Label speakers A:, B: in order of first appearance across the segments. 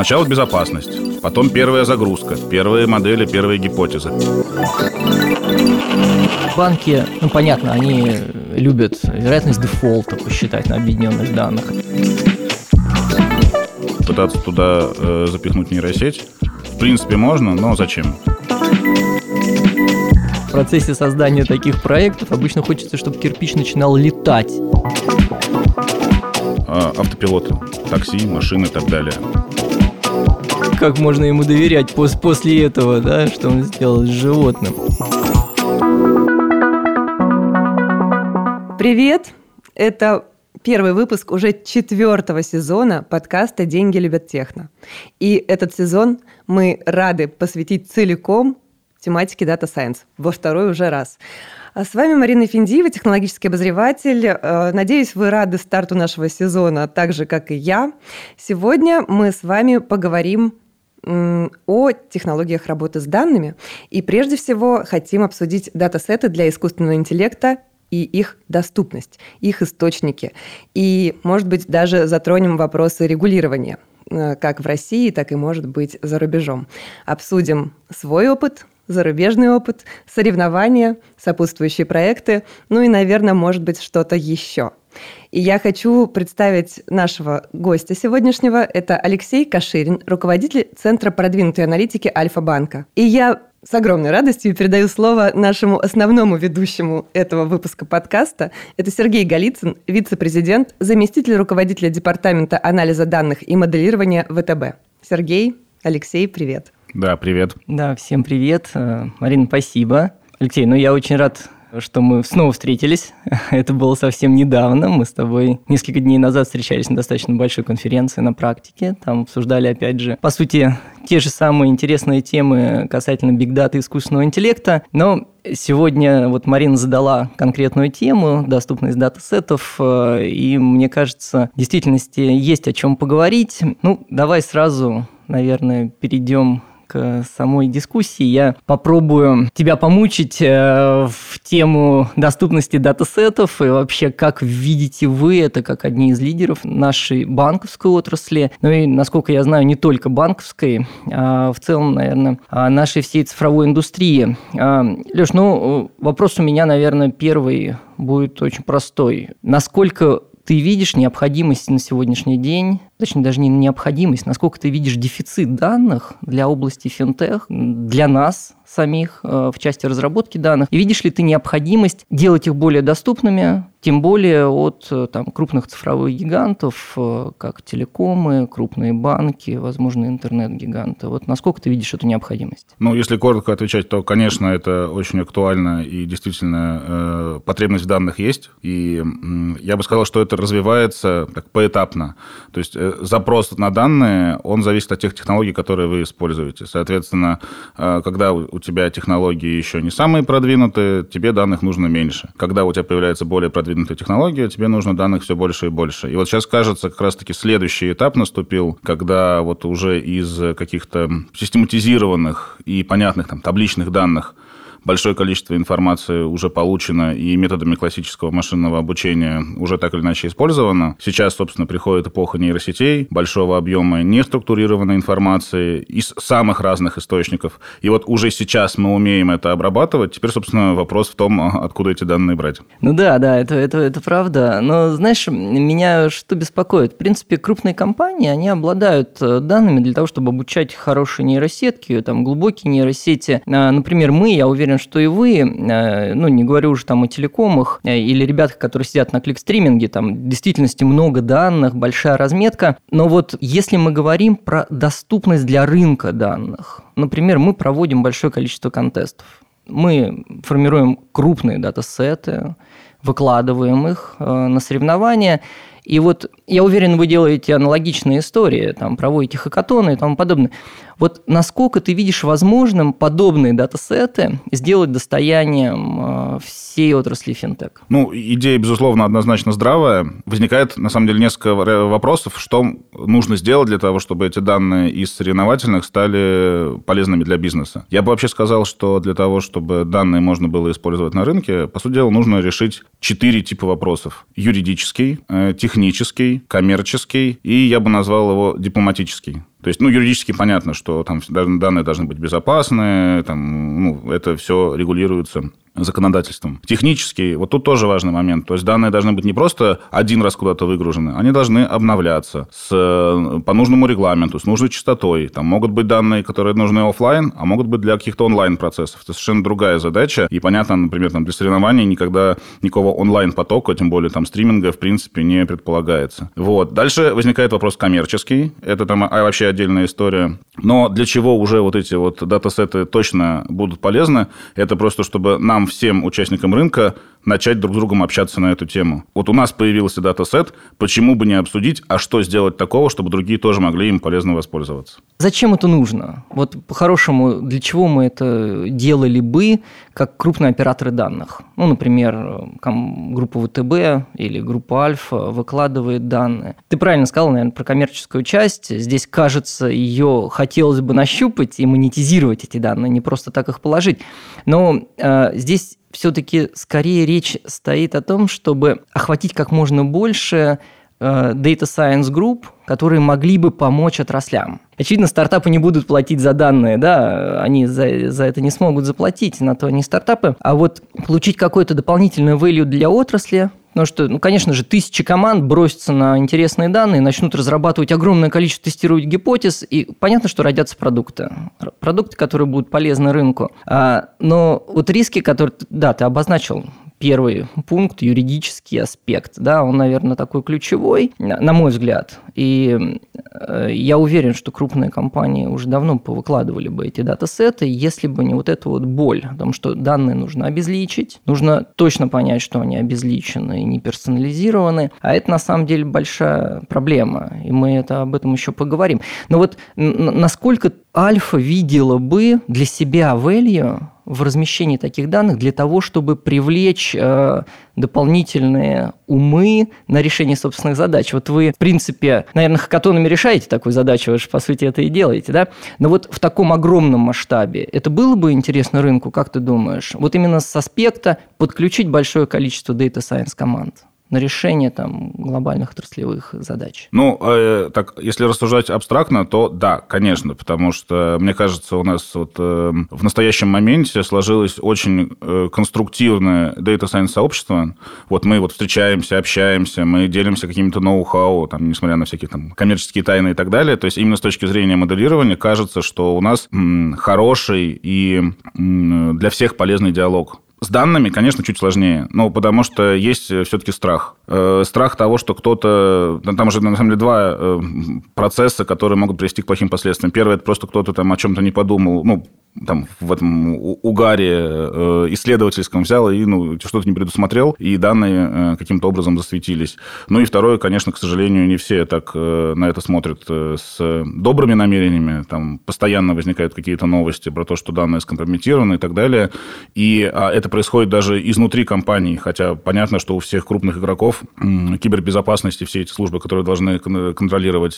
A: Сначала безопасность, потом первая загрузка, первые модели, первые гипотезы.
B: Банки, ну понятно, они любят вероятность дефолта посчитать на объединенных данных.
A: Пытаться туда э, запихнуть нейросеть, в принципе, можно, но зачем?
B: В процессе создания таких проектов обычно хочется, чтобы кирпич начинал летать.
A: А, автопилоты, такси, машины и так далее.
B: Как можно ему доверять пос после этого, да, что он сделал с животным?
C: Привет! Это первый выпуск уже четвертого сезона подкаста «Деньги любят техно». И этот сезон мы рады посвятить целиком тематике Data Science во второй уже раз. А с вами Марина Финдиева, технологический обозреватель. Э, надеюсь, вы рады старту нашего сезона, так же, как и я. Сегодня мы с вами поговорим о технологиях работы с данными. И прежде всего хотим обсудить датасеты для искусственного интеллекта и их доступность, их источники. И, может быть, даже затронем вопросы регулирования э, как в России, так и, может быть, за рубежом. Обсудим свой опыт, зарубежный опыт, соревнования, сопутствующие проекты, ну и, наверное, может быть, что-то еще. И я хочу представить нашего гостя сегодняшнего. Это Алексей Каширин, руководитель Центра продвинутой аналитики Альфа-банка. И я с огромной радостью передаю слово нашему основному ведущему этого выпуска подкаста. Это Сергей Голицын, вице-президент, заместитель руководителя Департамента анализа данных и моделирования ВТБ. Сергей, Алексей, привет.
A: Да, привет.
B: Да, всем привет. Э, Марина, спасибо. Алексей, ну я очень рад что мы снова встретились. Это было совсем недавно. Мы с тобой несколько дней назад встречались на достаточно большой конференции на практике. Там обсуждали, опять же, по сути, те же самые интересные темы касательно бигдата и искусственного интеллекта. Но сегодня вот Марина задала конкретную тему, доступность датасетов, э, и мне кажется, в действительности есть о чем поговорить. Ну, давай сразу, наверное, перейдем к самой дискуссии. Я попробую тебя помучить э, в тему доступности датасетов и вообще, как видите вы это как одни из лидеров нашей банковской отрасли. Ну и, насколько я знаю, не только банковской, а в целом, наверное, а нашей всей цифровой индустрии. А, Леш, ну, вопрос у меня, наверное, первый будет очень простой. Насколько ты видишь необходимость на сегодняшний день, точнее даже не необходимость, насколько ты видишь дефицит данных для области финтех, для нас, самих э, в части разработки данных? И видишь ли ты необходимость делать их более доступными, тем более от э, там, крупных цифровых гигантов, э, как телекомы, крупные банки, возможно, интернет-гиганты. Вот насколько ты видишь эту необходимость?
A: Ну, если коротко отвечать, то, конечно, это очень актуально, и действительно э, потребность в данных есть. И э, я бы сказал, что это развивается так, поэтапно. То есть э, запрос на данные, он зависит от тех технологий, которые вы используете. Соответственно, э, когда у тебя технологии еще не самые продвинутые, тебе данных нужно меньше. Когда у тебя появляется более продвинутая технология, тебе нужно данных все больше и больше. И вот сейчас, кажется, как раз-таки следующий этап наступил, когда вот уже из каких-то систематизированных и понятных там табличных данных большое количество информации уже получено и методами классического машинного обучения уже так или иначе использовано. Сейчас, собственно, приходит эпоха нейросетей, большого объема неструктурированной информации из самых разных источников. И вот уже сейчас мы умеем это обрабатывать. Теперь, собственно, вопрос в том, а откуда эти данные брать.
B: Ну да, да, это, это, это правда. Но, знаешь, меня что беспокоит? В принципе, крупные компании, они обладают э, данными для того, чтобы обучать хорошие нейросетки, там, глубокие нейросети. А, например, мы, я уверен, уверен, что и вы, э, ну, не говорю уже там о телекомах, э, или ребята, которые сидят на клик-стриминге, там в действительности много данных, большая разметка. Но вот если мы говорим про доступность для рынка данных, например, мы проводим большое количество контестов. Мы формируем крупные датасеты, выкладываем их э, на соревнования – и вот я уверен, вы делаете аналогичные истории, там, проводите хакатоны и тому подобное. Вот насколько ты видишь возможным подобные датасеты сделать достоянием э, всей отрасли финтех?
A: Ну, идея, безусловно, однозначно здравая. Возникает, на самом деле, несколько вопросов, что нужно сделать для того, чтобы эти данные из соревновательных стали полезными для бизнеса. Я бы вообще сказал, что для того, чтобы данные можно было использовать на рынке, по сути дела, нужно решить четыре типа вопросов. Юридический, э, технический, коммерческий и я бы назвал его дипломатический. То есть, ну, юридически понятно, что там данные должны быть безопасны, там, ну, это все регулируется законодательством. Технически, вот тут тоже важный момент. То есть данные должны быть не просто один раз куда-то выгружены, они должны обновляться с, по нужному регламенту, с нужной частотой. Там могут быть данные, которые нужны офлайн, а могут быть для каких-то онлайн-процессов. Это совершенно другая задача. И понятно, например, там, для соревнований никогда никакого онлайн-потока, тем более там стриминга, в принципе, не предполагается. Вот. Дальше возникает вопрос коммерческий. Это там а, вообще отдельная история. Но для чего уже вот эти вот датасеты точно будут полезны? Это просто, чтобы нам всем участникам рынка начать друг с другом общаться на эту тему. Вот у нас появился датасет, почему бы не обсудить, а что сделать такого, чтобы другие тоже могли им полезно воспользоваться?
B: Зачем это нужно? Вот по-хорошему, для чего мы это делали бы, как крупные операторы данных? Ну, например, группа ВТБ или группа Альфа выкладывает данные. Ты правильно сказал, наверное, про коммерческую часть. Здесь, кажется, ее хотелось бы нащупать и монетизировать эти данные, не просто так их положить. Но э, здесь все-таки скорее речь стоит о том, чтобы охватить как можно больше Data Science Group, которые могли бы помочь отраслям. Очевидно, стартапы не будут платить за данные, да, они за, за это не смогут заплатить, на то они стартапы. А вот получить какой-то дополнительный value для отрасли, Потому что, ну, конечно же, тысячи команд бросятся на интересные данные, начнут разрабатывать огромное количество тестировать гипотез, и понятно, что родятся продукты. Продукты, которые будут полезны рынку. А, но вот риски, которые, да, ты обозначил, первый пункт, юридический аспект, да, он, наверное, такой ключевой, на мой взгляд. И э, я уверен, что крупные компании уже давно повыкладывали бы эти датасеты, если бы не вот эта вот боль о том, что данные нужно обезличить, нужно точно понять, что они обезличены и не персонализированы, а это на самом деле большая проблема, и мы это об этом еще поговорим. Но вот насколько Альфа видела бы для себя value в размещении таких данных для того, чтобы привлечь э, дополнительные умы на решение собственных задач. Вот вы, в принципе, наверное, хакатонами решаете такую задачу, вы же, по сути, это и делаете, да? Но вот в таком огромном масштабе это было бы интересно рынку, как ты думаешь? Вот именно с аспекта подключить большое количество data science команд на решение там, глобальных отраслевых задач?
A: Ну, э, так, если рассуждать абстрактно, то да, конечно, потому что, мне кажется, у нас вот э, в настоящем моменте сложилось очень э, конструктивное Data Science сообщество. Вот мы вот встречаемся, общаемся, мы делимся какими-то ноу-хау, там, несмотря на всякие там коммерческие тайны и так далее. То есть именно с точки зрения моделирования кажется, что у нас м, хороший и м, для всех полезный диалог. С данными, конечно, чуть сложнее, ну, потому что есть э, все-таки страх. Э, страх того, что кто-то... Там уже, на самом деле, два э, процесса, которые могут привести к плохим последствиям. Первый – это просто кто-то там о чем-то не подумал, ну, там в этом угаре исследовательском взял и ну, что-то не предусмотрел, и данные каким-то образом засветились. Ну и второе, конечно, к сожалению, не все так на это смотрят с добрыми намерениями. Там постоянно возникают какие-то новости про то, что данные скомпрометированы и так далее. И а это происходит даже изнутри компании, хотя понятно, что у всех крупных игроков кибербезопасности, все эти службы, которые должны контролировать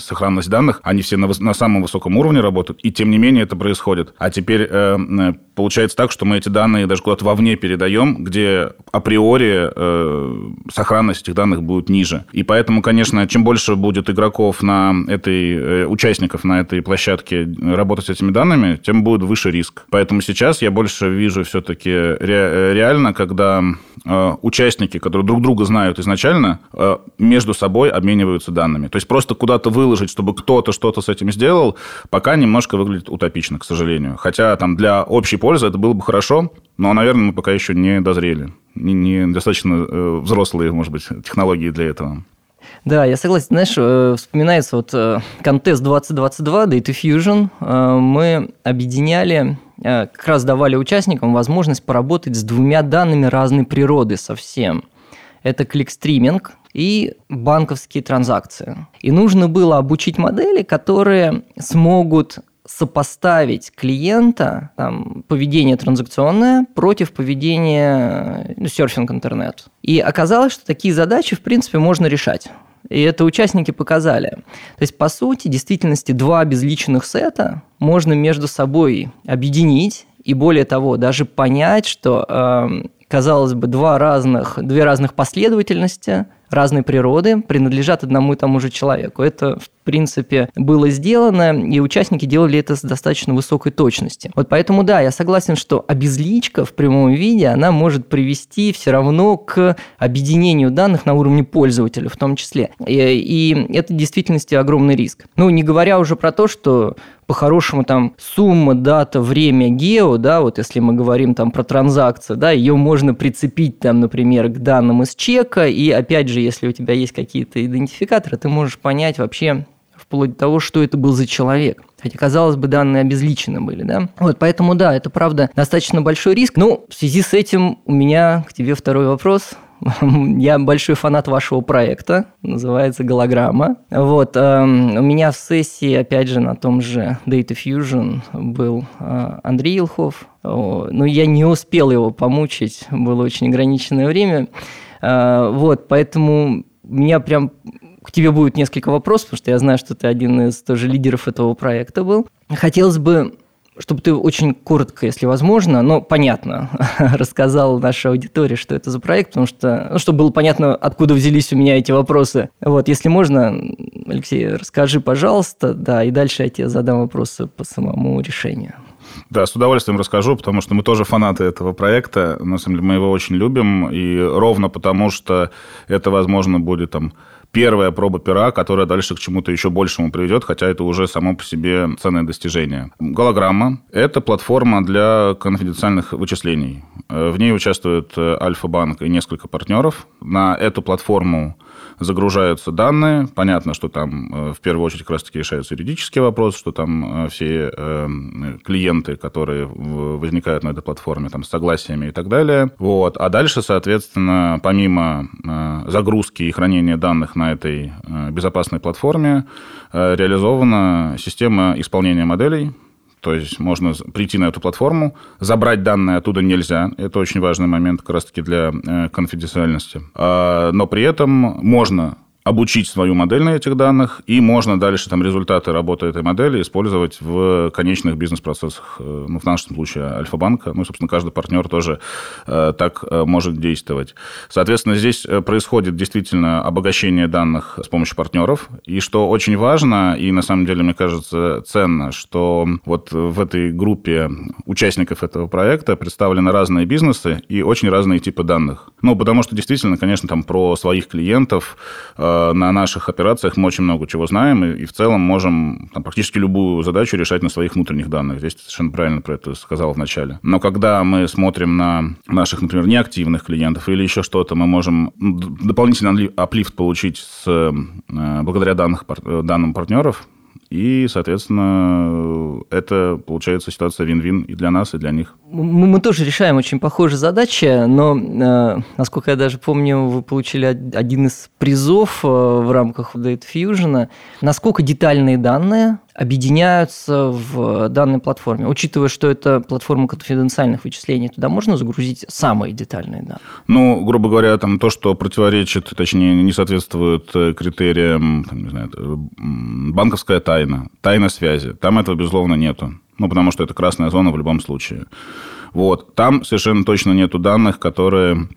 A: сохранность данных, они все на, на самом высоком уровне работают, и тем не менее это происходит происходит. А теперь э, э, получается так, что мы эти данные даже куда-то вовне передаем, где априори э, сохранность этих данных будет ниже. И поэтому, конечно, чем больше будет игроков на этой, э, участников на этой площадке работать с этими данными, тем будет выше риск. Поэтому сейчас я больше вижу все-таки ре, реально, когда э, участники, которые друг друга знают изначально, э, между собой обмениваются данными. То есть просто куда-то выложить, чтобы кто-то что-то с этим сделал, пока немножко выглядит утопично, к сожалению. Хотя там для общей пользы это было бы хорошо, но, наверное, мы пока еще не дозрели. Не, не э, взрослые, может быть, технологии для этого.
B: Да, я согласен. Знаешь, э, вспоминается вот э, контест 2022 Data Fusion. Мы объединяли, как раз давали участникам возможность поработать с двумя данными разной природы совсем. Это кликстриминг и банковские транзакции. И нужно было обучить модели, которые смогут сопоставить клиента, там, поведение транзакционное против поведения ну, серфинг интернет. И оказалось, что такие задачи, в принципе, можно решать. И это участники показали. То есть, по сути, в действительности два безличных сета можно между собой объединить и более того, даже понять, что, э, казалось бы, два разных, две разных последовательности разной природы принадлежат одному и тому же человеку. Это принципе, было сделано, и участники делали это с достаточно высокой точностью. Вот поэтому, да, я согласен, что обезличка в прямом виде, она может привести все равно к объединению данных на уровне пользователя в том числе. И, и это в действительности огромный риск. Ну, не говоря уже про то, что по-хорошему там сумма, дата, время, гео, да, вот если мы говорим там про транзакцию, да, ее можно прицепить там, например, к данным из чека, и опять же, если у тебя есть какие-то идентификаторы, ты можешь понять вообще вплоть до того, что это был за человек. Хотя, казалось бы, данные обезличены были, да? Вот, поэтому, да, это, правда, достаточно большой риск. Ну, в связи с этим у меня к тебе второй вопрос. Я большой фанат вашего проекта, называется «Голограмма». Вот, э, у меня в сессии, опять же, на том же Data Fusion был э, Андрей Илхов. но ну, я не успел его помучить, было очень ограниченное время. Э, вот, поэтому меня прям к тебе будет несколько вопросов, потому что я знаю, что ты один из тоже лидеров этого проекта был. Хотелось бы чтобы ты очень коротко, если возможно, но понятно, рассказал нашей аудитории, что это за проект, потому что, ну, чтобы было понятно, откуда взялись у меня эти вопросы. Вот, если можно, Алексей, расскажи, пожалуйста, да, и дальше я тебе задам вопросы по самому решению.
A: Да, с удовольствием расскажу, потому что мы тоже фанаты этого проекта. На самом деле мы его очень любим, и ровно потому, что это, возможно, будет там первая проба пера, которая дальше к чему-то еще большему приведет, хотя это уже само по себе ценное достижение. Голограмма – это платформа для конфиденциальных вычислений. Э, в ней участвует э, Альфа-банк и несколько партнеров. На эту платформу загружаются данные. Понятно, что там э, в первую очередь как раз-таки решается юридический вопрос, что там э, все э, клиенты, которые возникают на этой платформе, там, с согласиями и так далее. Вот. А дальше, соответственно, помимо загрузки и хранения данных на этой безопасной платформе, реализована система исполнения моделей, то есть можно прийти на эту платформу, забрать данные оттуда нельзя. Это очень важный момент как раз-таки для э, конфиденциальности. А, но при этом можно обучить свою модель на этих данных, и можно дальше там результаты работы этой модели использовать в конечных бизнес-процессах, э, ну, в нашем случае Альфа-банка, ну, собственно, каждый партнер тоже э, так э, может действовать. Соответственно, здесь происходит действительно обогащение данных с помощью партнеров, и что очень важно, и на самом деле, мне кажется, ценно, что вот в этой группе участников этого проекта представлены разные бизнесы и очень разные типы данных. Ну, потому что действительно, конечно, там про своих клиентов Э, на наших операциях мы очень много чего знаем, и, и в целом можем там, практически любую задачу решать на своих внутренних данных. Здесь ты совершенно правильно про это сказал в начале. Но когда мы смотрим на наших, например, неактивных клиентов или еще что-то, мы можем дополнительный аплифт получить с, э, благодаря данных, данным партнеров, и, соответственно, это получается ситуация вин-вин и для нас, и для них.
B: Мы, мы тоже решаем очень похожие задачи, но, э, насколько я даже помню, вы получили один из призов э, в рамках Date Fusion. Насколько детальные данные объединяются в данной платформе. Учитывая, что это платформа конфиденциальных вычислений, туда можно загрузить самые детальные данные?
A: Ну, грубо говоря, там то, что противоречит, точнее, не соответствует э, критериям, там, не знаю, банковская тайна, тайна связи. Там этого, безусловно, нету. Ну, потому что это красная зона в любом случае. Вот. Там совершенно точно нету данных, которые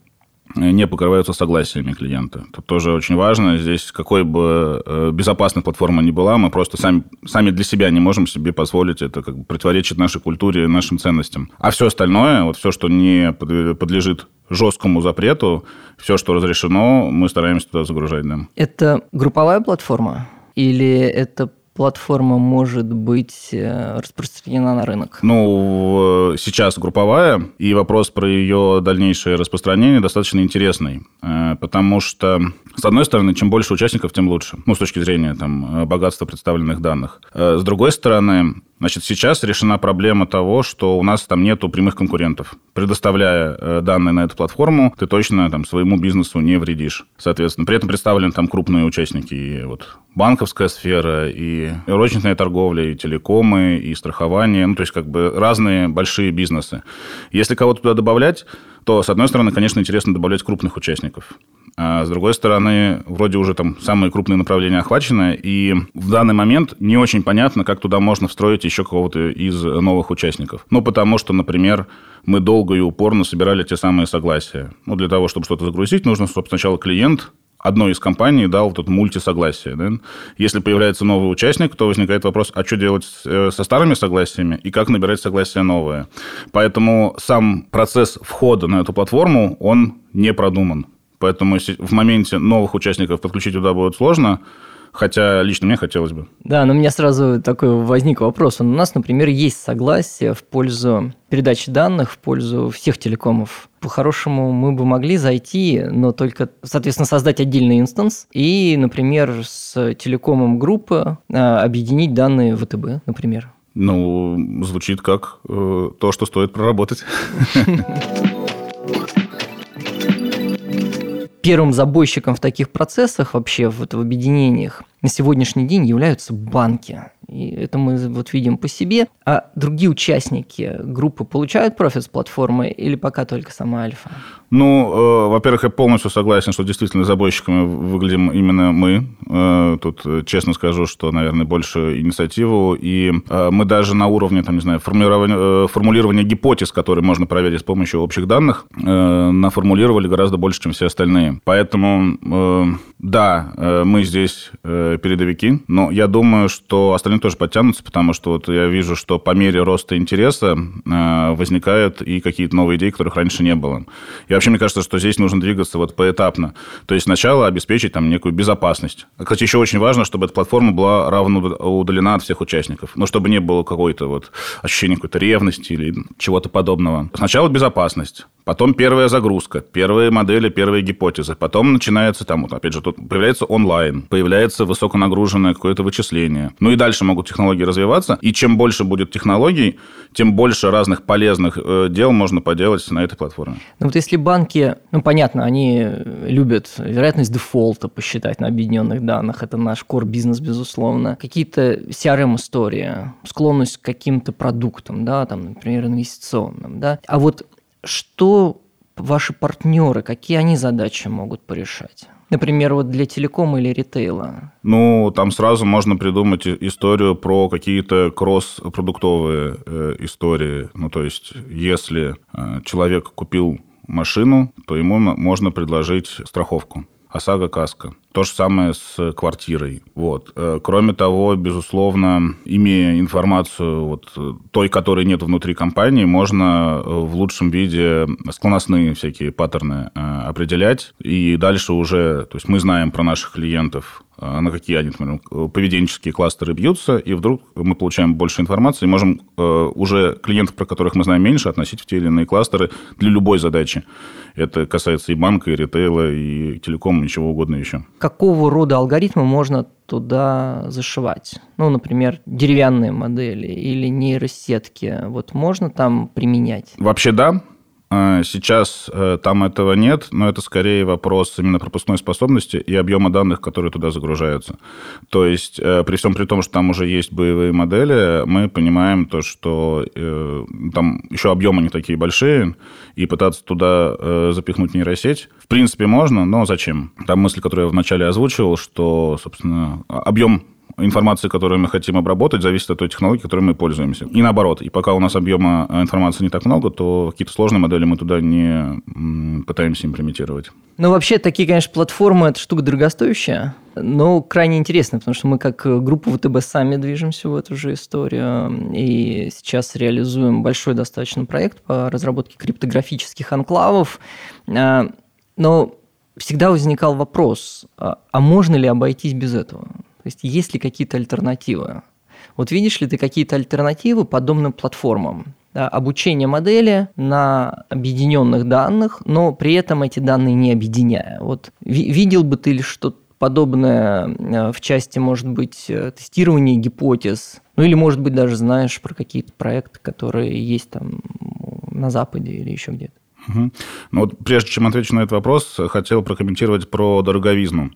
A: не покрываются согласиями клиента. Это тоже очень важно. Здесь какой бы э, безопасной платформа ни была, мы просто сами, сами для себя не можем себе позволить. Это как бы противоречит нашей культуре, нашим ценностям. А все остальное, вот все, что не подлежит жесткому запрету, все, что разрешено, мы стараемся туда загружать. Да.
B: Это групповая платформа? Или это платформа может быть э, распространена на рынок?
A: Ну, сейчас групповая, и вопрос про ее дальнейшее распространение достаточно интересный, э, потому что, с одной стороны, чем больше участников, тем лучше, ну, с точки зрения там, богатства представленных данных. Э, с другой стороны, Значит, сейчас решена проблема того, что у нас там нету прямых конкурентов. Предоставляя данные на эту платформу, ты точно там своему бизнесу не вредишь. Соответственно, при этом представлены там крупные участники. И вот банковская сфера, и розничная торговля, и телекомы, и страхование, ну, то есть как бы разные большие бизнесы. Если кого-то туда добавлять, то, с одной стороны, конечно, интересно добавлять крупных участников. А с другой стороны, вроде уже там самые крупные направления охвачены, и в данный момент не очень понятно, как туда можно встроить еще кого-то из новых участников. Ну, потому что, например, мы долго и упорно собирали те самые согласия. Ну, для того, чтобы что-то загрузить, нужно, чтобы сначала клиент одной из компаний дал вот это мультисогласие. Да? Если появляется новый участник, то возникает вопрос, а что делать э, со старыми согласиями и как набирать согласие новое. Поэтому сам процесс входа на эту платформу, он не продуман. Поэтому в моменте новых участников подключить туда будет сложно, Хотя лично мне хотелось бы.
B: Да, но у меня сразу такой возник вопрос. У нас, например, есть согласие в пользу передачи данных, в пользу всех телекомов. По-хорошему, мы бы могли зайти, но только, соответственно, создать отдельный инстанс и, например, с телекомом группы а, объединить данные ВТБ, например.
A: Ну, звучит как э, то, что стоит проработать.
B: первым забойщиком в таких процессах вообще в, в объединениях на сегодняшний день являются банки. И это мы вот видим по себе. А другие участники группы получают профит с платформы или пока только сама Альфа?
A: Ну, э, во-первых, я полностью согласен, что действительно забойщиками выглядим именно мы. Э, тут э, честно скажу, что, наверное, больше инициативу. И э, мы даже на уровне, там, не знаю, формулирования, э, формулирования гипотез, которые можно проверить с помощью общих данных, э, наформулировали гораздо больше, чем все остальные. Поэтому, э, да, э, мы здесь э, передовики, но я думаю, что остальные тоже подтянутся, потому что вот я вижу, что по мере роста интереса э, возникают и какие-то новые идеи, которых раньше не было. Я вообще, мне кажется, что здесь нужно двигаться вот поэтапно. То есть сначала обеспечить там некую безопасность. Кстати, еще очень важно, чтобы эта платформа была равно удалена от всех участников. Но чтобы не было какой-то вот ощущения какой-то ревности или чего-то подобного. Сначала безопасность, потом первая загрузка, первые модели, первые гипотезы. Потом начинается там, вот, опять же, тут появляется онлайн, появляется высоконагруженное какое-то вычисление. Ну и дальше могут технологии развиваться. И чем больше будет технологий, тем больше разных полезных э, дел можно поделать на этой платформе.
B: Ну вот если банки, ну понятно, они любят вероятность дефолта посчитать на объединенных данных, это наш core бизнес, безусловно. Какие-то CRM-истории, склонность к каким-то продуктам, да, там, например, инвестиционным, да. А вот что ваши партнеры, какие они задачи могут порешать? Например, вот для телекома или ритейла?
A: Ну, там сразу можно придумать историю про какие-то кросс-продуктовые э, истории. Ну, то есть, если э, человек купил машину, то ему можно предложить страховку. ОСАГО КАСКО. То же самое с квартирой. Вот. Э, кроме того, безусловно, имея информацию вот, той, которой нет внутри компании, можно э, в лучшем виде склонностные всякие паттерны э, определять. И дальше уже, то есть мы знаем про наших клиентов, на какие они, например, поведенческие кластеры бьются, и вдруг мы получаем больше информации и можем уже клиентов, про которых мы знаем меньше, относить в те или иные кластеры для любой задачи. Это касается и банка, и ритейла, и телекома, и чего угодно еще
B: какого рода алгоритмы можно туда зашивать? Ну, например, деревянные модели или нейросетки. Вот можно там применять?
A: Вообще да. А, сейчас э, там этого нет, но это скорее вопрос именно пропускной способности и объема данных, которые туда загружаются. То есть э, при всем при том, что там уже есть боевые модели, мы понимаем то, что э, там еще объемы не такие большие, и пытаться туда запихнуть нейросеть, в принципе, можно, но зачем? Там мысль, которую я вначале озвучивал, что, собственно, объем информации, которую мы хотим обработать, зависит от той технологии, которой мы пользуемся. И наоборот. И пока у нас объема э, информации не так много, то какие-то сложные модели мы туда не пытаемся имплементировать.
B: Ну, вообще, такие, конечно, платформы – это штука дорогостоящая, но крайне интересно, потому что мы как группа ВТБ сами движемся в эту же историю, и сейчас реализуем большой достаточно проект по разработке криптографических анклавов. А, но всегда возникал вопрос, а, а можно ли обойтись без этого? То есть есть ли какие-то альтернативы? Вот видишь ли ты какие-то альтернативы подобным платформам? Да, обучение модели на объединенных данных, но при этом эти данные не объединяя. Вот видел бы ты что-то подобное э, в части, может быть, э, тестирования гипотез, ну или, может быть, даже знаешь про какие-то проекты, которые есть там на Западе или еще где-то.
A: Угу. Ну вот прежде чем отвечу на этот вопрос, хотел прокомментировать про дороговизну.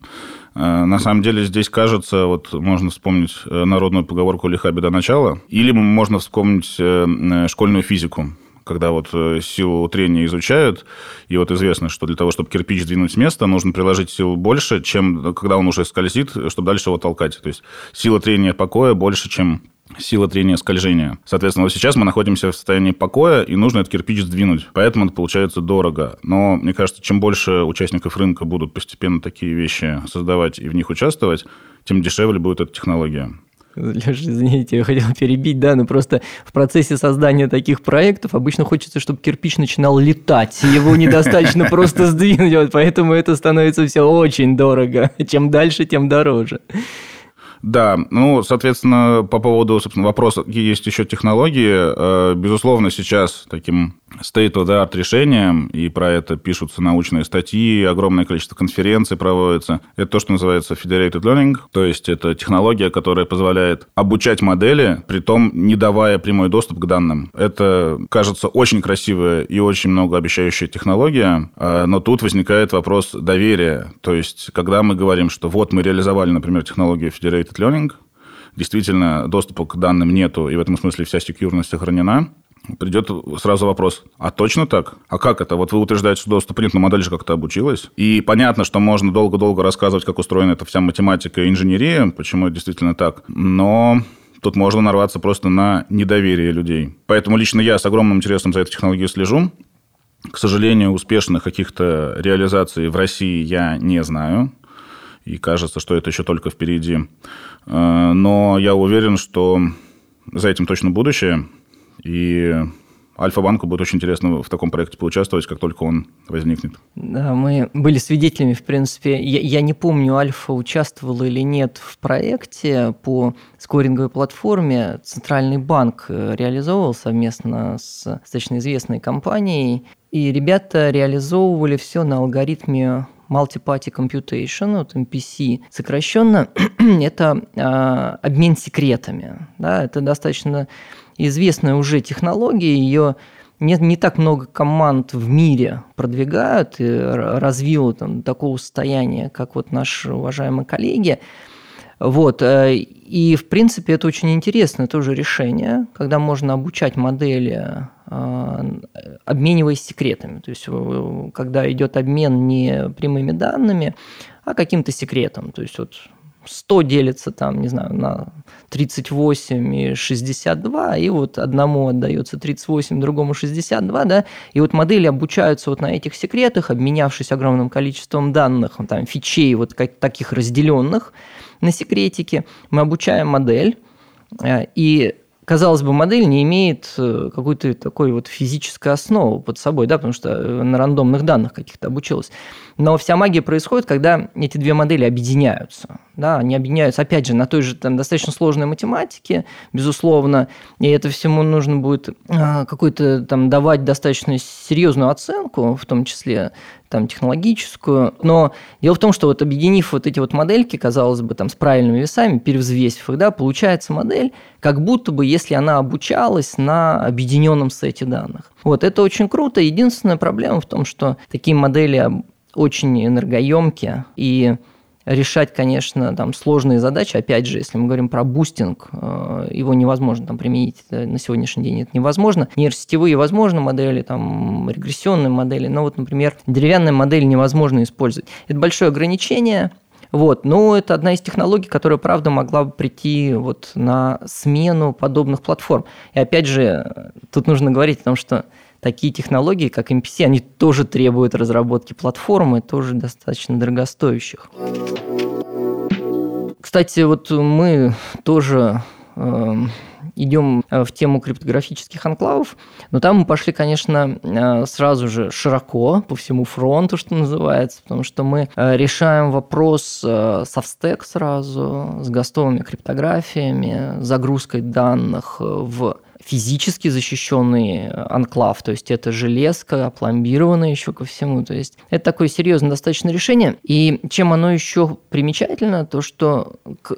A: Э, на самом деле здесь кажется, вот можно вспомнить э, народную поговорку «лиха беда начала», или можно вспомнить э, школьную физику когда вот силу трения изучают, и вот известно, что для того, чтобы кирпич двинуть с места, нужно приложить силу больше, чем когда он уже скользит, чтобы дальше его толкать. То есть сила трения покоя больше, чем сила трения скольжения. Соответственно, вот сейчас мы находимся в состоянии покоя, и нужно этот кирпич сдвинуть. Поэтому это получается дорого. Но мне кажется, чем больше участников рынка будут постепенно такие вещи создавать и в них участвовать, тем дешевле будет эта технология.
B: Леша, извините, я хотел перебить, да, но просто в процессе создания таких проектов обычно хочется, чтобы кирпич начинал летать, его недостаточно просто сдвинуть, поэтому это становится все очень дорого. Чем дальше, тем дороже.
A: Да, ну, соответственно, по поводу, собственно, вопроса, какие есть еще технологии, э, безусловно, сейчас таким state-of-the-art решением, и про это пишутся научные статьи, огромное количество конференций проводится. Это то, что называется federated learning, то есть это технология, которая позволяет обучать модели, при том не давая прямой доступ к данным. Это, кажется, очень красивая и очень многообещающая технология, э, но тут возникает вопрос доверия. То есть, когда мы говорим, что вот мы реализовали, например, технологию federated learning, действительно доступа к данным нету, и в этом смысле вся секьюрность сохранена, придет сразу вопрос, а точно так? А как это? Вот вы утверждаете, что доступ нет, но модель же как-то обучилась. И понятно, что можно долго-долго рассказывать, как устроена эта вся математика и инженерия, почему это действительно так. Но тут можно нарваться просто на недоверие людей. Поэтому лично я с огромным интересом за этой технологией слежу. К сожалению, успешных каких-то реализаций в России я не знаю. И кажется, что это еще только впереди. Э, но я уверен, что за этим точно будущее. И Альфа-банку будет очень интересно в таком проекте поучаствовать, как только он возникнет.
B: Да, мы были свидетелями, в принципе. Я, я не помню, Альфа участвовала или нет в проекте по скоринговой платформе. Центральный банк э, реализовывал совместно с достаточно известной компанией. И ребята реализовывали все на алгоритме Multi-Party Computation, вот MPC сокращенно, это э, обмен секретами. Да, это достаточно известная уже технология, ее не, не так много команд в мире продвигают и развило там, такого состояния, как вот наши уважаемые коллеги. Вот. Э, и, в принципе, это очень интересное тоже решение, когда можно обучать модели, э, обмениваясь секретами. То есть, когда идет обмен не прямыми данными, а каким-то секретом. То есть, вот 100 делится там, не знаю, на 38 и 62, и вот одному отдается 38, другому 62, да, и вот модели обучаются вот на этих секретах, обменявшись огромным количеством данных, там, фичей вот как, таких разделенных на секретики, мы обучаем модель, э, и казалось бы, модель не имеет э, какой-то такой вот физической основы под собой, да, потому что э, на рандомных данных каких-то обучилась. Но вся магия происходит, когда эти две модели объединяются. Да, они объединяются, опять же, на той же там, достаточно сложной математике, безусловно, и это всему нужно будет а, какой-то там давать достаточно серьезную оценку, в том числе там, технологическую. Но дело в том, что вот объединив вот эти вот модельки, казалось бы, там, с правильными весами, перевзвесив их, да, получается модель, как будто бы, если она обучалась на объединенном сете данных. Вот, это очень круто. Единственная проблема в том, что такие модели очень энергоемкие, и решать, конечно, там сложные задачи. Опять же, если мы говорим про бустинг, э, его невозможно там применить на сегодняшний день. Это невозможно. Нейросетевые возможно модели, там регрессионные модели, но вот, например, деревянная модель невозможно использовать. Это большое ограничение, вот. Но это одна из технологий, которая, правда, могла бы прийти вот на смену подобных платформ. И опять же, тут нужно говорить о том, что такие технологии, как MPC, они тоже требуют разработки платформы, тоже достаточно дорогостоящих. Кстати, вот мы тоже э, идем э, в тему криптографических анклавов, но там мы пошли, конечно, э, сразу же широко по всему фронту, что называется, потому что мы э, решаем вопрос со встек сразу, с гостовыми криптографиями, загрузкой данных в физически защищенный анклав, то есть это железка, опломбированная еще ко всему, то есть это такое серьезное достаточно решение. И чем оно еще примечательно, то что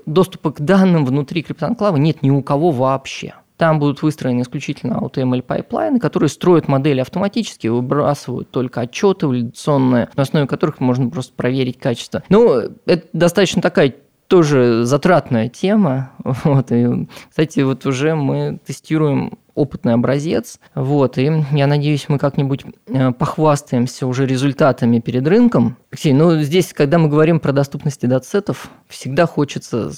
B: доступа к данным внутри криптоанклава нет ни у кого вообще. Там будут выстроены исключительно AutoML пайплайны, которые строят модели автоматически, выбрасывают только отчеты валидационные, на основе которых можно просто проверить качество. Ну, это достаточно такая тоже затратная тема. Вот. И, кстати, вот уже мы тестируем опытный образец. Вот, и я надеюсь, мы как-нибудь э, похвастаемся уже результатами перед рынком. Алексей, ну здесь, когда мы говорим про доступность датсетов, всегда хочется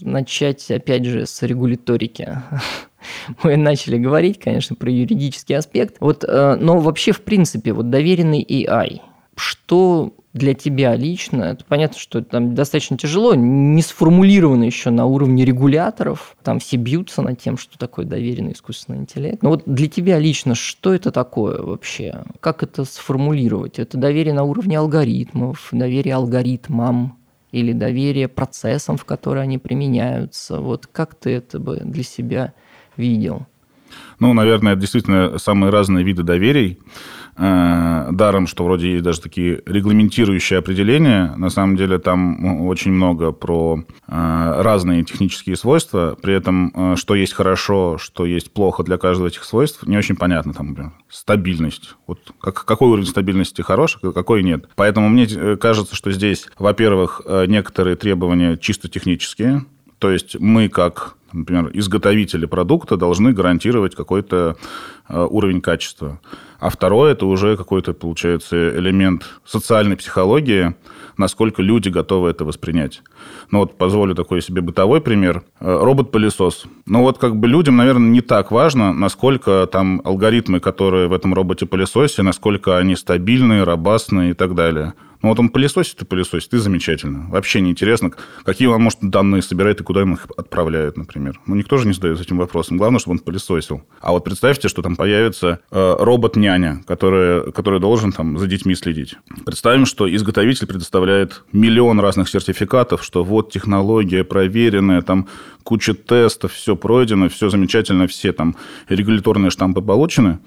B: начать, опять же, с регуляторики. Мы начали говорить, конечно, про юридический аспект. Вот, э, но вообще, в принципе, вот доверенный AI, что для тебя лично, это понятно, что там достаточно тяжело, не сформулировано еще на уровне регуляторов, там все бьются над тем, что такое доверенный искусственный интеллект. Но вот для тебя лично, что это такое вообще? Как это сформулировать? Это доверие на уровне алгоритмов, доверие алгоритмам, или доверие процессам, в которые они применяются. Вот как ты это бы для себя видел?
A: Ну, наверное, действительно самые разные виды доверий. Э, даром, что вроде есть даже такие регламентирующие определения. На самом деле там очень много про э, разные технические свойства. При этом, э, что есть хорошо, что есть плохо для каждого этих свойств, не очень понятно. Там, например, стабильность. Вот как, какой уровень стабильности хороший, какой нет. Поэтому мне кажется, что здесь, во-первых, некоторые требования чисто технические. То есть мы как например, изготовители продукта должны гарантировать какой-то уровень качества. А второе – это уже какой-то, получается, элемент социальной психологии, насколько люди готовы это воспринять. Ну вот позволю такой себе бытовой пример. Э, робот-пылесос. Ну вот как бы людям, наверное, не так важно, насколько там алгоритмы, которые в этом роботе-пылесосе, насколько они стабильные, robustные и так далее. Ну, вот он пылесосит и пылесосит, и замечательно. Вообще неинтересно, какие он, может, данные собирает и куда он их отправляет, например. Ну, никто же не задается этим вопросом. Главное, чтобы он пылесосил. А вот представьте, что там появится э, робот-няня, который, который должен там за детьми следить. Представим, что изготовитель предоставляет миллион разных сертификатов, что вот технология проверенная, там куча тестов, все пройдено, все замечательно, все там регуляторные штампы получены.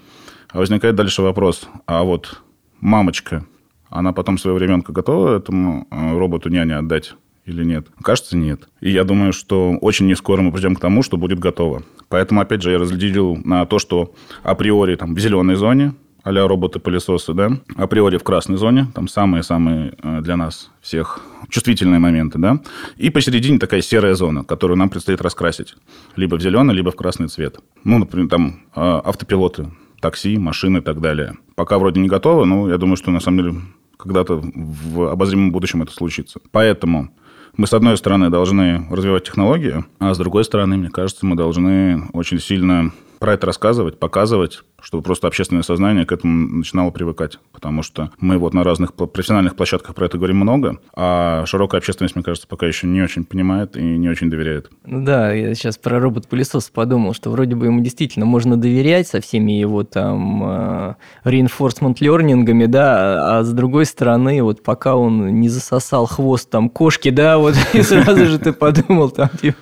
A: А возникает дальше вопрос, а вот мамочка, она потом своего ребенка готова этому э, роботу няне отдать или нет? Кажется, нет. И я думаю, что очень не скоро мы придем к тому, что будет готово. Поэтому, опять же, я разделил на то, что априори там в зеленой зоне, а роботы-пылесосы, да, априори в красной зоне, там самые-самые э, для нас всех чувствительные моменты, да, и посередине такая серая зона, которую нам предстоит раскрасить либо в зеленый, либо в красный цвет. Ну, например, там э, автопилоты, такси, машины и так далее. Пока вроде не готово, но я думаю, что на самом деле когда-то в обозримом будущем это случится. Поэтому мы, с одной стороны, должны развивать технологии, а с другой стороны, мне кажется, мы должны очень сильно про это рассказывать, показывать, чтобы просто общественное сознание к этому начинало привыкать. Потому что мы вот на разных профессиональных площадках про это говорим много, а широкая общественность, мне кажется, пока еще не очень понимает и не очень доверяет.
B: Ну да, я сейчас про робот-пылесос подумал, что вроде бы ему действительно можно доверять со всеми его там э, reinforcement learningами, да, а с другой стороны, вот пока он не засосал хвост там кошки, да, вот и сразу же ты подумал там, типа,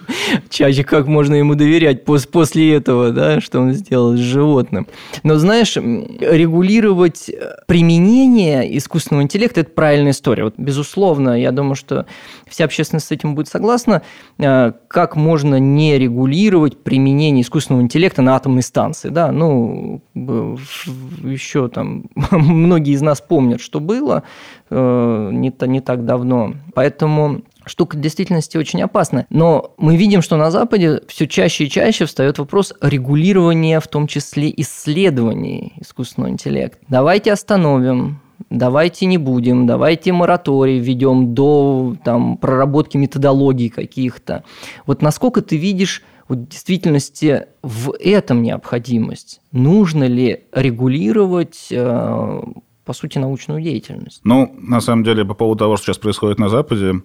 B: чаще как можно ему доверять после этого, да, что он сделал с животным. Но знаешь, регулировать применение искусственного интеллекта – это правильная история. Вот, безусловно, я думаю, что вся общественность с этим будет согласна. Э, как можно не регулировать применение искусственного интеллекта на атомной станции? Да? Ну, еще там многие из нас помнят, что было э, не, не так давно. Поэтому штука в действительности очень опасна. Но мы видим, что на Западе все чаще и чаще встает вопрос регулирования, в том числе исследований искусственного интеллекта. Давайте остановим давайте не будем, давайте мораторий введем до там, проработки методологий каких-то. Вот насколько ты видишь в действительности в этом необходимость? Нужно ли регулировать э, по сути, научную деятельность.
A: Ну, на самом деле, по поводу того, что сейчас происходит на Западе,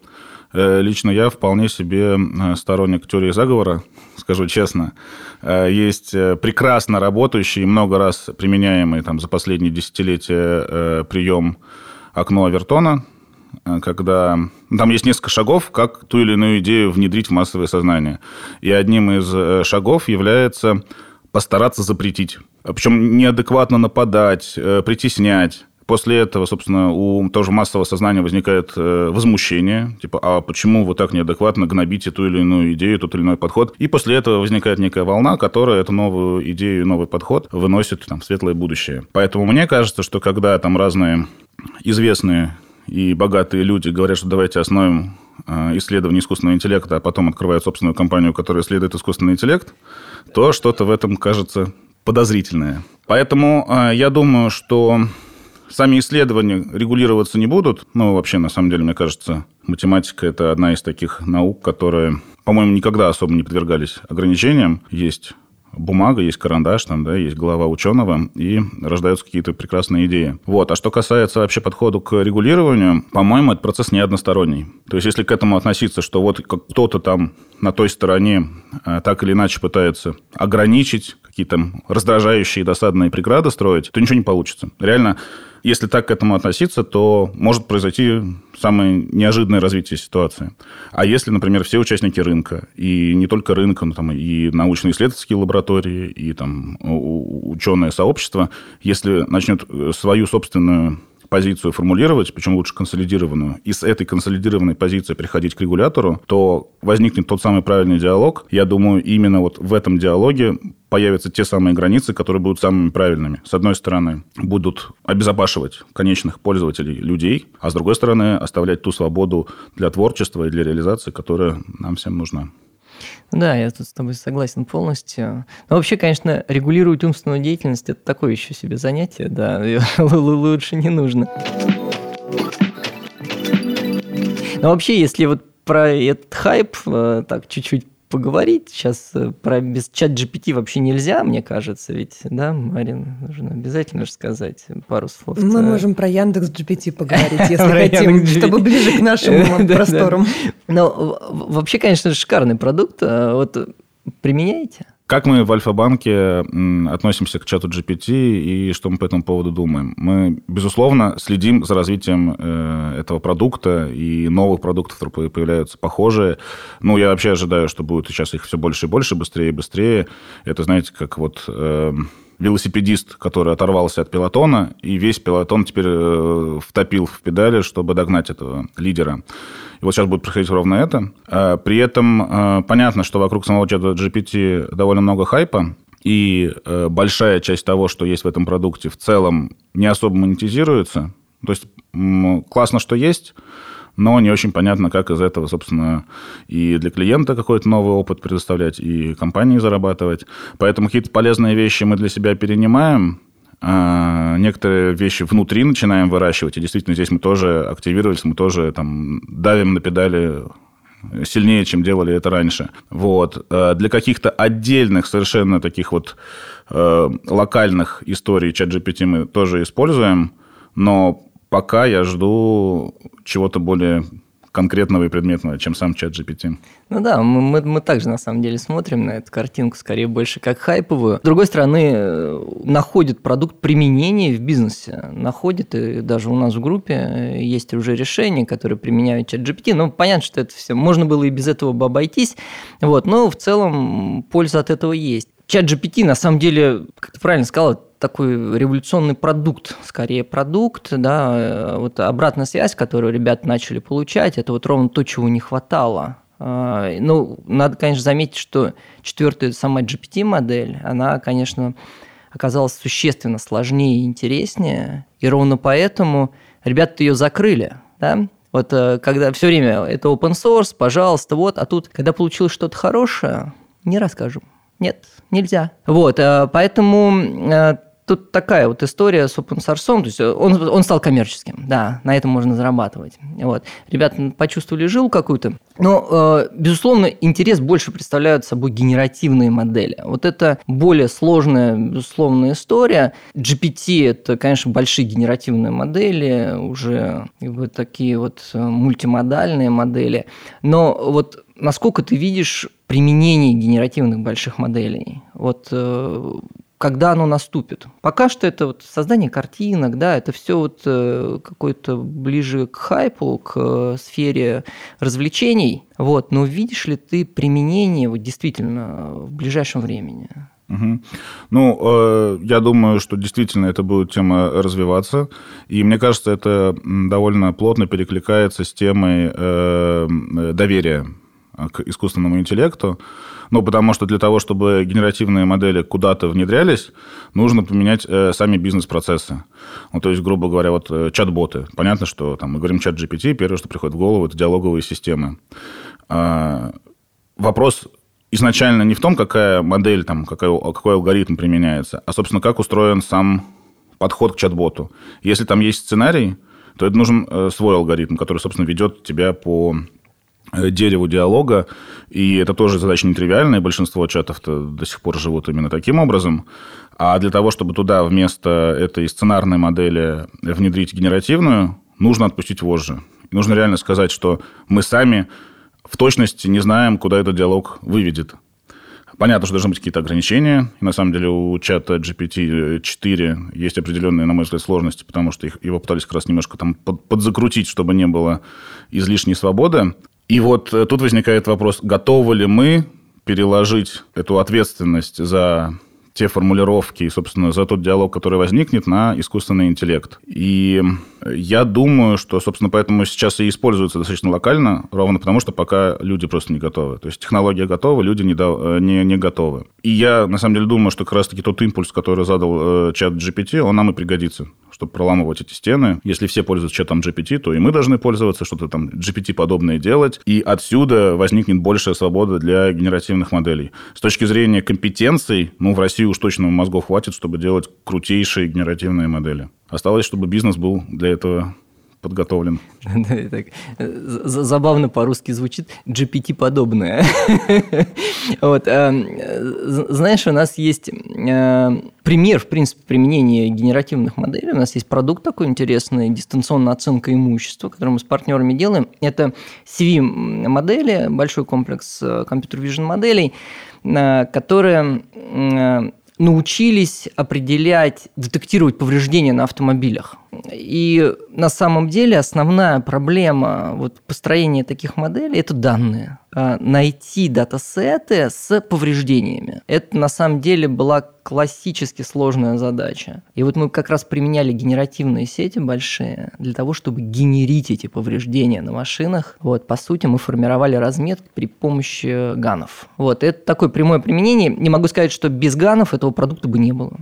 A: лично я вполне себе э, сторонник теории заговора, скажу честно. Э, есть прекрасно работающий, много раз применяемый там, за последние десятилетия прием окно Авертона, когда там есть несколько шагов, как ту или иную идею внедрить в массовое сознание. И одним из шагов является постараться запретить. Причем неадекватно нападать, притеснять, После этого, собственно, у тоже массового сознания возникает э, возмущение, типа, а почему вы так неадекватно гнобите ту или иную идею, тот или иной подход? И после этого возникает некая волна, которая эту новую идею, новый подход выносит там, в светлое будущее. Поэтому мне кажется, что когда там разные известные и богатые люди говорят, что давайте основим э, исследование искусственного интеллекта, а потом открывают собственную компанию, которая исследует искусственный интеллект, то что-то в этом кажется подозрительное. Поэтому э, я думаю, что Сами исследования регулироваться не будут. Ну, вообще, на самом деле, мне кажется, Математика – это одна из таких наук, которые, по-моему, никогда особо не подвергались ограничениям. Есть бумага, есть карандаш, там, да, есть голова ученого, и рождаются какие-то прекрасные идеи. Вот. А что касается вообще подхода к регулированию, по-моему, этот процесс не односторонний. То есть, если к этому относиться, что вот кто-то там на той стороне э, так или иначе пытается ограничить какие-то раздражающие досадные преграды строить, то ничего не получится. Реально, если так к этому относиться, то может произойти самое неожиданное развитие ситуации. А если, например, все участники рынка, и не только рынка, но там и научно-исследовательские лаборатории, и там ученое сообщество, если начнет свою собственную позицию формулировать, причем лучше консолидированную, и с этой консолидированной позиции приходить к регулятору, то возникнет тот самый правильный диалог. Я думаю, именно вот в этом диалоге появятся те самые границы, которые будут самыми правильными. С одной стороны, будут обезопашивать конечных пользователей, людей, а с другой стороны, оставлять ту свободу для творчества и для реализации, которая нам всем нужна.
B: Да, я тут с тобой согласен полностью. Но вообще, конечно, регулировать умственную деятельность – это такое еще себе занятие, да, лучше не нужно. Но вообще, если вот про этот хайп э, так чуть-чуть поговорить. Сейчас э, про без чат GPT вообще нельзя, мне кажется, ведь, да, Марин, нужно обязательно же сказать пару слов.
C: Мы можем про Яндекс GPT поговорить, если хотим, чтобы ближе к нашим просторам.
B: Но вообще, конечно, шикарный продукт. А вот применяете?
A: Как мы в Альфа-банке относимся к чату GPT и что мы по этому поводу думаем? Мы, безусловно, следим за развитием э, этого продукта и новых продуктов, которые появляются похожие. Ну, я вообще ожидаю, что будет сейчас их все больше и больше, быстрее и быстрее. Это, знаете, как вот э, велосипедист, который оторвался от пилотона, и весь пилотон теперь э, втопил в педали, чтобы догнать этого лидера. И вот сейчас будет происходить ровно это. А, при этом а, понятно, что вокруг самого чата GPT довольно много хайпа, и э, большая часть того, что есть в этом продукте, в целом не особо монетизируется. То есть классно, что есть, но не очень понятно, как из этого, собственно, и для клиента какой-то новый опыт предоставлять, и компании зарабатывать. Поэтому какие-то полезные вещи мы для себя перенимаем, а, некоторые вещи внутри начинаем выращивать, и действительно здесь мы тоже активировались, мы тоже там давим на педали сильнее, чем делали это раньше. Вот. А для каких-то отдельных совершенно таких вот э, локальных историй чат GPT мы тоже используем, но пока я жду чего-то более конкретного и предметного, чем сам чат GPT.
B: Ну да, мы, мы, мы также на самом деле смотрим на эту картинку скорее больше как хайповую. С другой стороны, э, находит продукт применения в бизнесе. Находит, и даже у нас в группе э, есть уже решения, которые применяют чат GPT. Ну, понятно, что это все, можно было и без этого бы обойтись, вот, но в целом польза от этого есть. Чат GPT, на самом деле, как ты правильно сказал, такой революционный продукт, скорее продукт, да, э, вот обратная связь, которую ребята начали получать, это вот ровно то, чего не хватало. А, ну, надо, конечно, заметить, что четвертая сама GPT-модель, она, конечно, оказалась существенно сложнее и интереснее, и ровно поэтому ребята ее закрыли, да, вот э, когда все время это open source, пожалуйста, вот, а тут, когда получилось что-то хорошее, не расскажем. Нет, нельзя. Вот, э, поэтому тут такая вот история с open source, то есть он, он стал коммерческим, да, на этом можно зарабатывать. Вот. Ребята почувствовали жил какую-то. Но, э, безусловно, интерес больше представляют собой генеративные модели. Вот это более сложная, безусловно, история. GPT – это, конечно, большие генеративные модели, уже бы, такие вот э, мультимодальные модели. Но вот насколько ты видишь применение генеративных больших моделей? Вот э, когда оно наступит. Пока что это вот создание картинок, да, это все вот э, какое-то ближе к хайпу, к э, сфере развлечений. Вот, но видишь ли ты применение вот действительно в ближайшем времени?
A: Угу. Ну, э, я думаю, что действительно это будет тема развиваться. И мне кажется, это довольно плотно перекликается с темой э, доверия к искусственному интеллекту. Ну, потому что для того, чтобы генеративные модели куда-то внедрялись, нужно поменять э, сами бизнес-процессы. Ну, то есть, грубо говоря, вот э, чат-боты. Понятно, что там мы говорим чат GPT, первое, что приходит в голову, это диалоговые системы. А, вопрос изначально не в том, какая модель, там, какой, какой алгоритм применяется, а, собственно, как устроен сам подход к чат-боту. Если там есть сценарий, то это нужен свой алгоритм, который, собственно, ведет тебя по дереву диалога, и это тоже задача нетривиальная, большинство чатов-то до сих пор живут именно таким образом. А для того, чтобы туда вместо этой сценарной модели внедрить генеративную, нужно отпустить вожжи. Нужно реально сказать, что мы сами в точности не знаем, куда этот диалог выведет. Понятно, что должны быть какие-то ограничения. И на самом деле у чата GPT-4 есть определенные, на мой взгляд, сложности, потому что их, его пытались как раз немножко там под, подзакрутить, чтобы не было излишней свободы. И вот э, тут возникает вопрос, готовы ли мы переложить эту ответственность за те формулировки и, собственно, за тот диалог, который возникнет, на искусственный интеллект. И я думаю, что, собственно, поэтому сейчас и используется достаточно локально, ровно потому, что пока люди просто не готовы. То есть технология готова, люди не, до, не, не готовы. И я, на самом деле, думаю, что как раз-таки тот импульс, который задал э, чат GPT, он нам и пригодится чтобы проламывать эти стены. Если все пользуются чатом GPT, то и мы должны пользоваться, что-то там GPT-подобное делать. И отсюда возникнет большая свобода для генеративных моделей. С точки зрения компетенций, ну, в России уж точно мозгов хватит, чтобы делать крутейшие генеративные модели. Осталось, чтобы бизнес был для этого подготовлен.
B: Забавно по-русски звучит GPT-подобное. вот, э, знаешь, у нас есть э, пример, в принципе, применения генеративных моделей. У нас есть продукт такой интересный, дистанционная оценка имущества, который мы с партнерами делаем. Это CV-модели, большой комплекс э, компьютер-вижн моделей, которые научились определять, детектировать повреждения на автомобилях. И на самом деле основная проблема вот построения таких моделей – это данные. А, найти датасеты с повреждениями. Это на самом деле была классически сложная задача. И вот мы как раз применяли генеративные сети большие для того, чтобы генерить эти повреждения на машинах. Вот, по сути, мы формировали разметки при помощи ганов. Вот, это такое прямое применение. Не могу сказать, что без ганов этого продукта бы не было.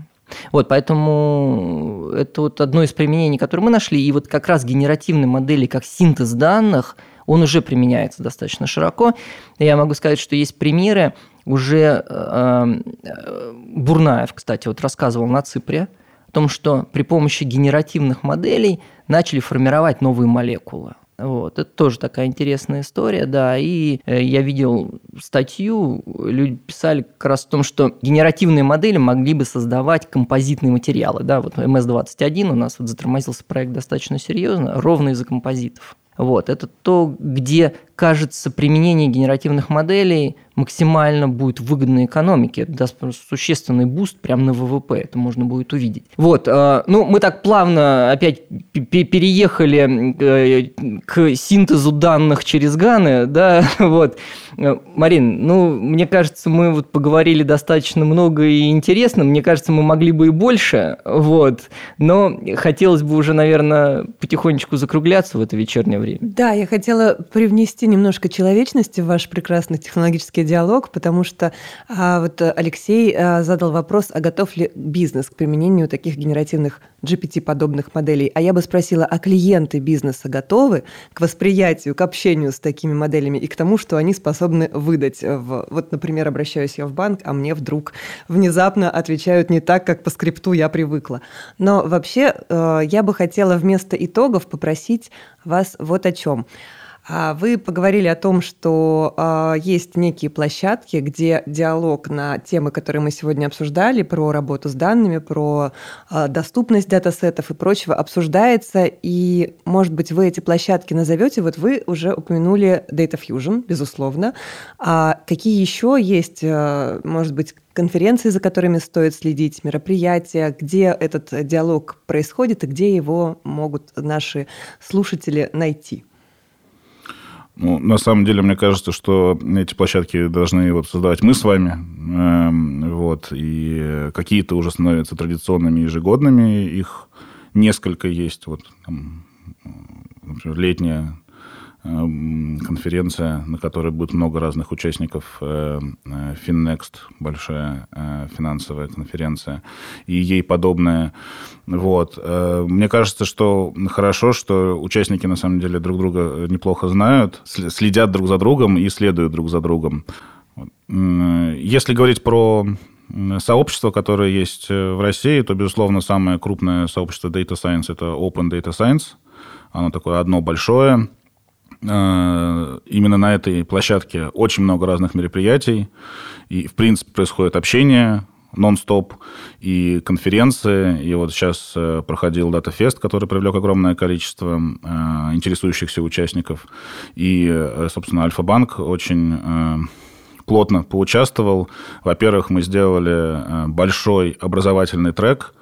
B: Вот, поэтому это вот одно из применений, которое мы нашли. И вот как раз генеративные модели, как синтез данных, он уже применяется достаточно широко. Я могу сказать, что есть примеры, уже э, э, Бурнаев, кстати, вот рассказывал на Ципре о том, что при помощи генеративных моделей начали формировать новые молекулы. Вот. Это тоже такая интересная история, да. И э, я видел статью, люди писали как раз о том, что генеративные модели могли бы создавать композитные материалы. Да, вот МС-21 у нас вот затормозился проект достаточно серьезно, ровно из-за композитов. Вот, это то, где, кажется, применение генеративных моделей максимально будет выгодно экономике. Это даст существенный буст прямо на ВВП. Это можно будет увидеть. Вот. Э, ну, мы так плавно опять переехали э, к синтезу данных через GAN ы. Да? Вот. Э, Марин, ну, мне кажется, мы вот поговорили достаточно много и интересно. Мне кажется, мы могли бы и больше. Вот. Но хотелось бы уже, наверное, потихонечку закругляться в это вечернее время.
C: Да, я хотела привнести немножко человечности в ваш прекрасный технологический диалог, потому что а, вот Алексей а, задал вопрос, а готов ли бизнес к применению таких генеративных GPT-подобных моделей. А я бы спросила, а клиенты бизнеса готовы к восприятию, к общению с такими моделями и к тому, что они способны выдать? В... Вот, например, обращаюсь я в банк, а мне вдруг внезапно отвечают не так, как по скрипту я привыкла. Но вообще э, я бы хотела вместо итогов попросить вас вот о чем. А вы поговорили о том, что э, есть некие площадки, где диалог на темы, которые мы сегодня обсуждали, про работу с данными, про э, доступность датасетов и прочего, обсуждается. И, может быть, вы эти площадки назовете. Вот вы уже упомянули Data Fusion, безусловно. А какие еще есть, может быть, конференции, за которыми стоит следить, мероприятия, где этот диалог происходит и где его могут наши слушатели найти?
A: Ну, на самом деле, мне кажется, что эти площадки должны вот создавать мы с вами. Эм, вот, и какие-то уже становятся традиционными ежегодными. Их несколько есть. Вот, там, например, летняя конференция, на которой будет много разных участников. Э, э, FinNext, большая э, финансовая конференция, и ей подобное. Вот. Мне кажется, что хорошо, что участники на самом деле друг друга неплохо знают, следят друг за другом и следуют друг за другом. Если говорить про сообщество, которое есть в России, то, безусловно, самое крупное сообщество Data Science – это Open Data Science – Оно такое одно большое. Э, именно на этой площадке очень много разных мероприятий. И, в принципе, происходит общение нон-стоп, и конференции. И вот сейчас э, проходил DataFest, который привлек огромное количество э, интересующихся участников. И, собственно, Альфа-банк очень плотно поучаствовал. Во-первых, мы сделали большой образовательный трек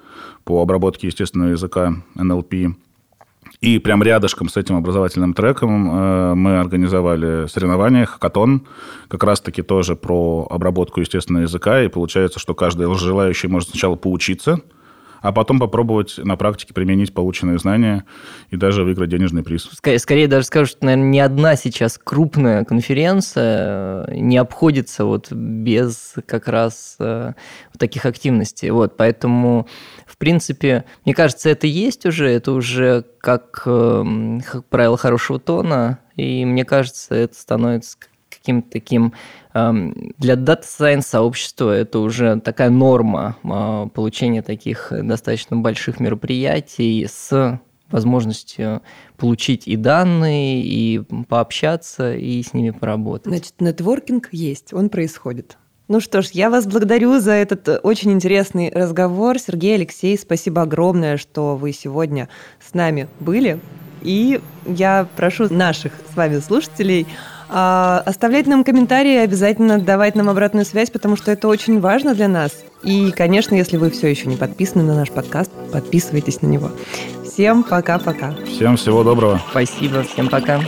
A: по обработке естественного языка NLP. И прям рядышком с этим образовательным треком э, мы организовали соревнования, хакатон, как раз-таки тоже про обработку естественного языка. И получается, что каждый желающий может сначала поучиться, а потом попробовать на практике применить полученные знания и даже выиграть денежный приз.
B: Скорее, скорее даже скажу, что, наверное, ни одна сейчас крупная конференция э, не обходится вот без как раз э, таких активностей. Вот, поэтому, в принципе, мне кажется, это есть уже, это уже как, как правило хорошего тона, и мне кажется, это становится каким-то таким для Data Science сообщества это уже такая норма а, получения таких достаточно больших мероприятий с возможностью получить и данные, и пообщаться, и с ними поработать.
C: Значит, нетворкинг есть, он происходит. Ну что ж, я вас благодарю за этот очень интересный разговор. Сергей, Алексей, спасибо огромное, что вы сегодня с нами были. И я прошу наших с вами слушателей а, оставлять нам комментарии, обязательно давать нам обратную связь, потому что это очень важно для нас. И, конечно, если вы все еще не подписаны на наш подкаст, подписывайтесь на него. Всем пока-пока.
A: Всем всего доброго.
B: Спасибо, всем пока.